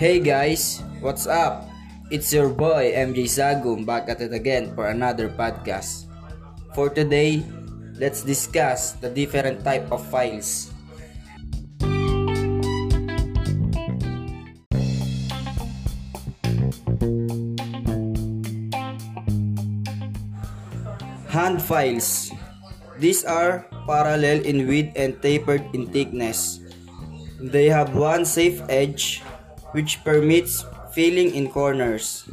Hey guys, what's up? It's your boy MJ Sagum back at it again for another podcast. For today, let's discuss the different type of files. Hand files. These are parallel in width and tapered in thickness. They have one safe edge which permits filling in corners,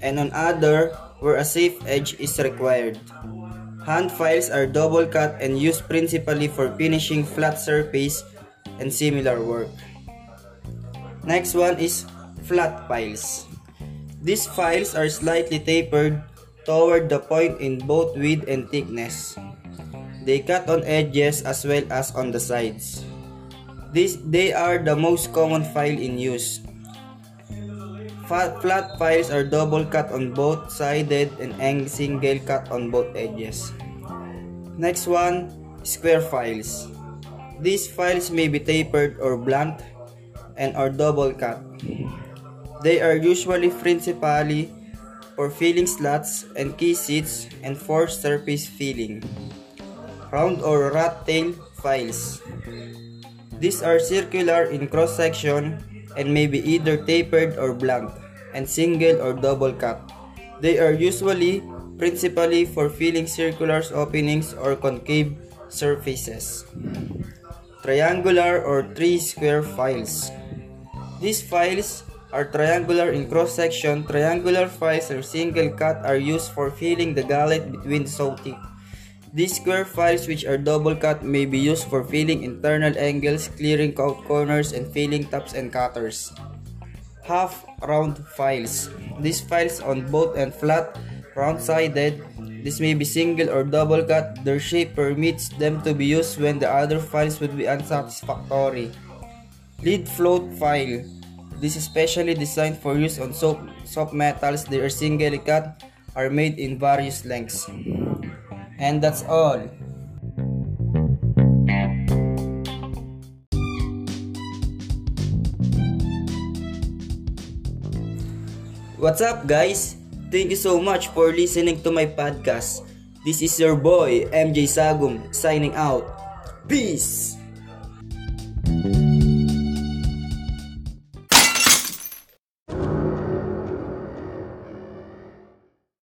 and on other where a safe edge is required. Hand files are double cut and used principally for finishing flat surface and similar work. Next one is flat files. These files are slightly tapered toward the point in both width and thickness. They cut on edges as well as on the sides. This, they are the most common file in use. Flat, files are double cut on both sided and single cut on both edges. Next one, square files. These files may be tapered or blunt and are double cut. They are usually principally for filling slots and key seats and for surface filling. Round or rat tail files. These are circular in cross section and may be either tapered or blunt and single or double cut. They are usually principally for filling circular openings or concave surfaces. Triangular or three-square files. These files are triangular in cross-section. Triangular files or single cut are used for filling the gullet between the saw teeth. These square files which are double cut may be used for filling internal angles, clearing out corners, and filling tops and cutters. Half round files. These files on both and flat, round-sided. This may be single or double cut. Their shape permits them to be used when the other files would be unsatisfactory. Lead float file. This is specially designed for use on soap, soft metals. They are singly cut, are made in various lengths. And that's all. What's up, guys? Thank you so much for listening to my podcast. This is your boy, MJ Sagum, signing out. Peace!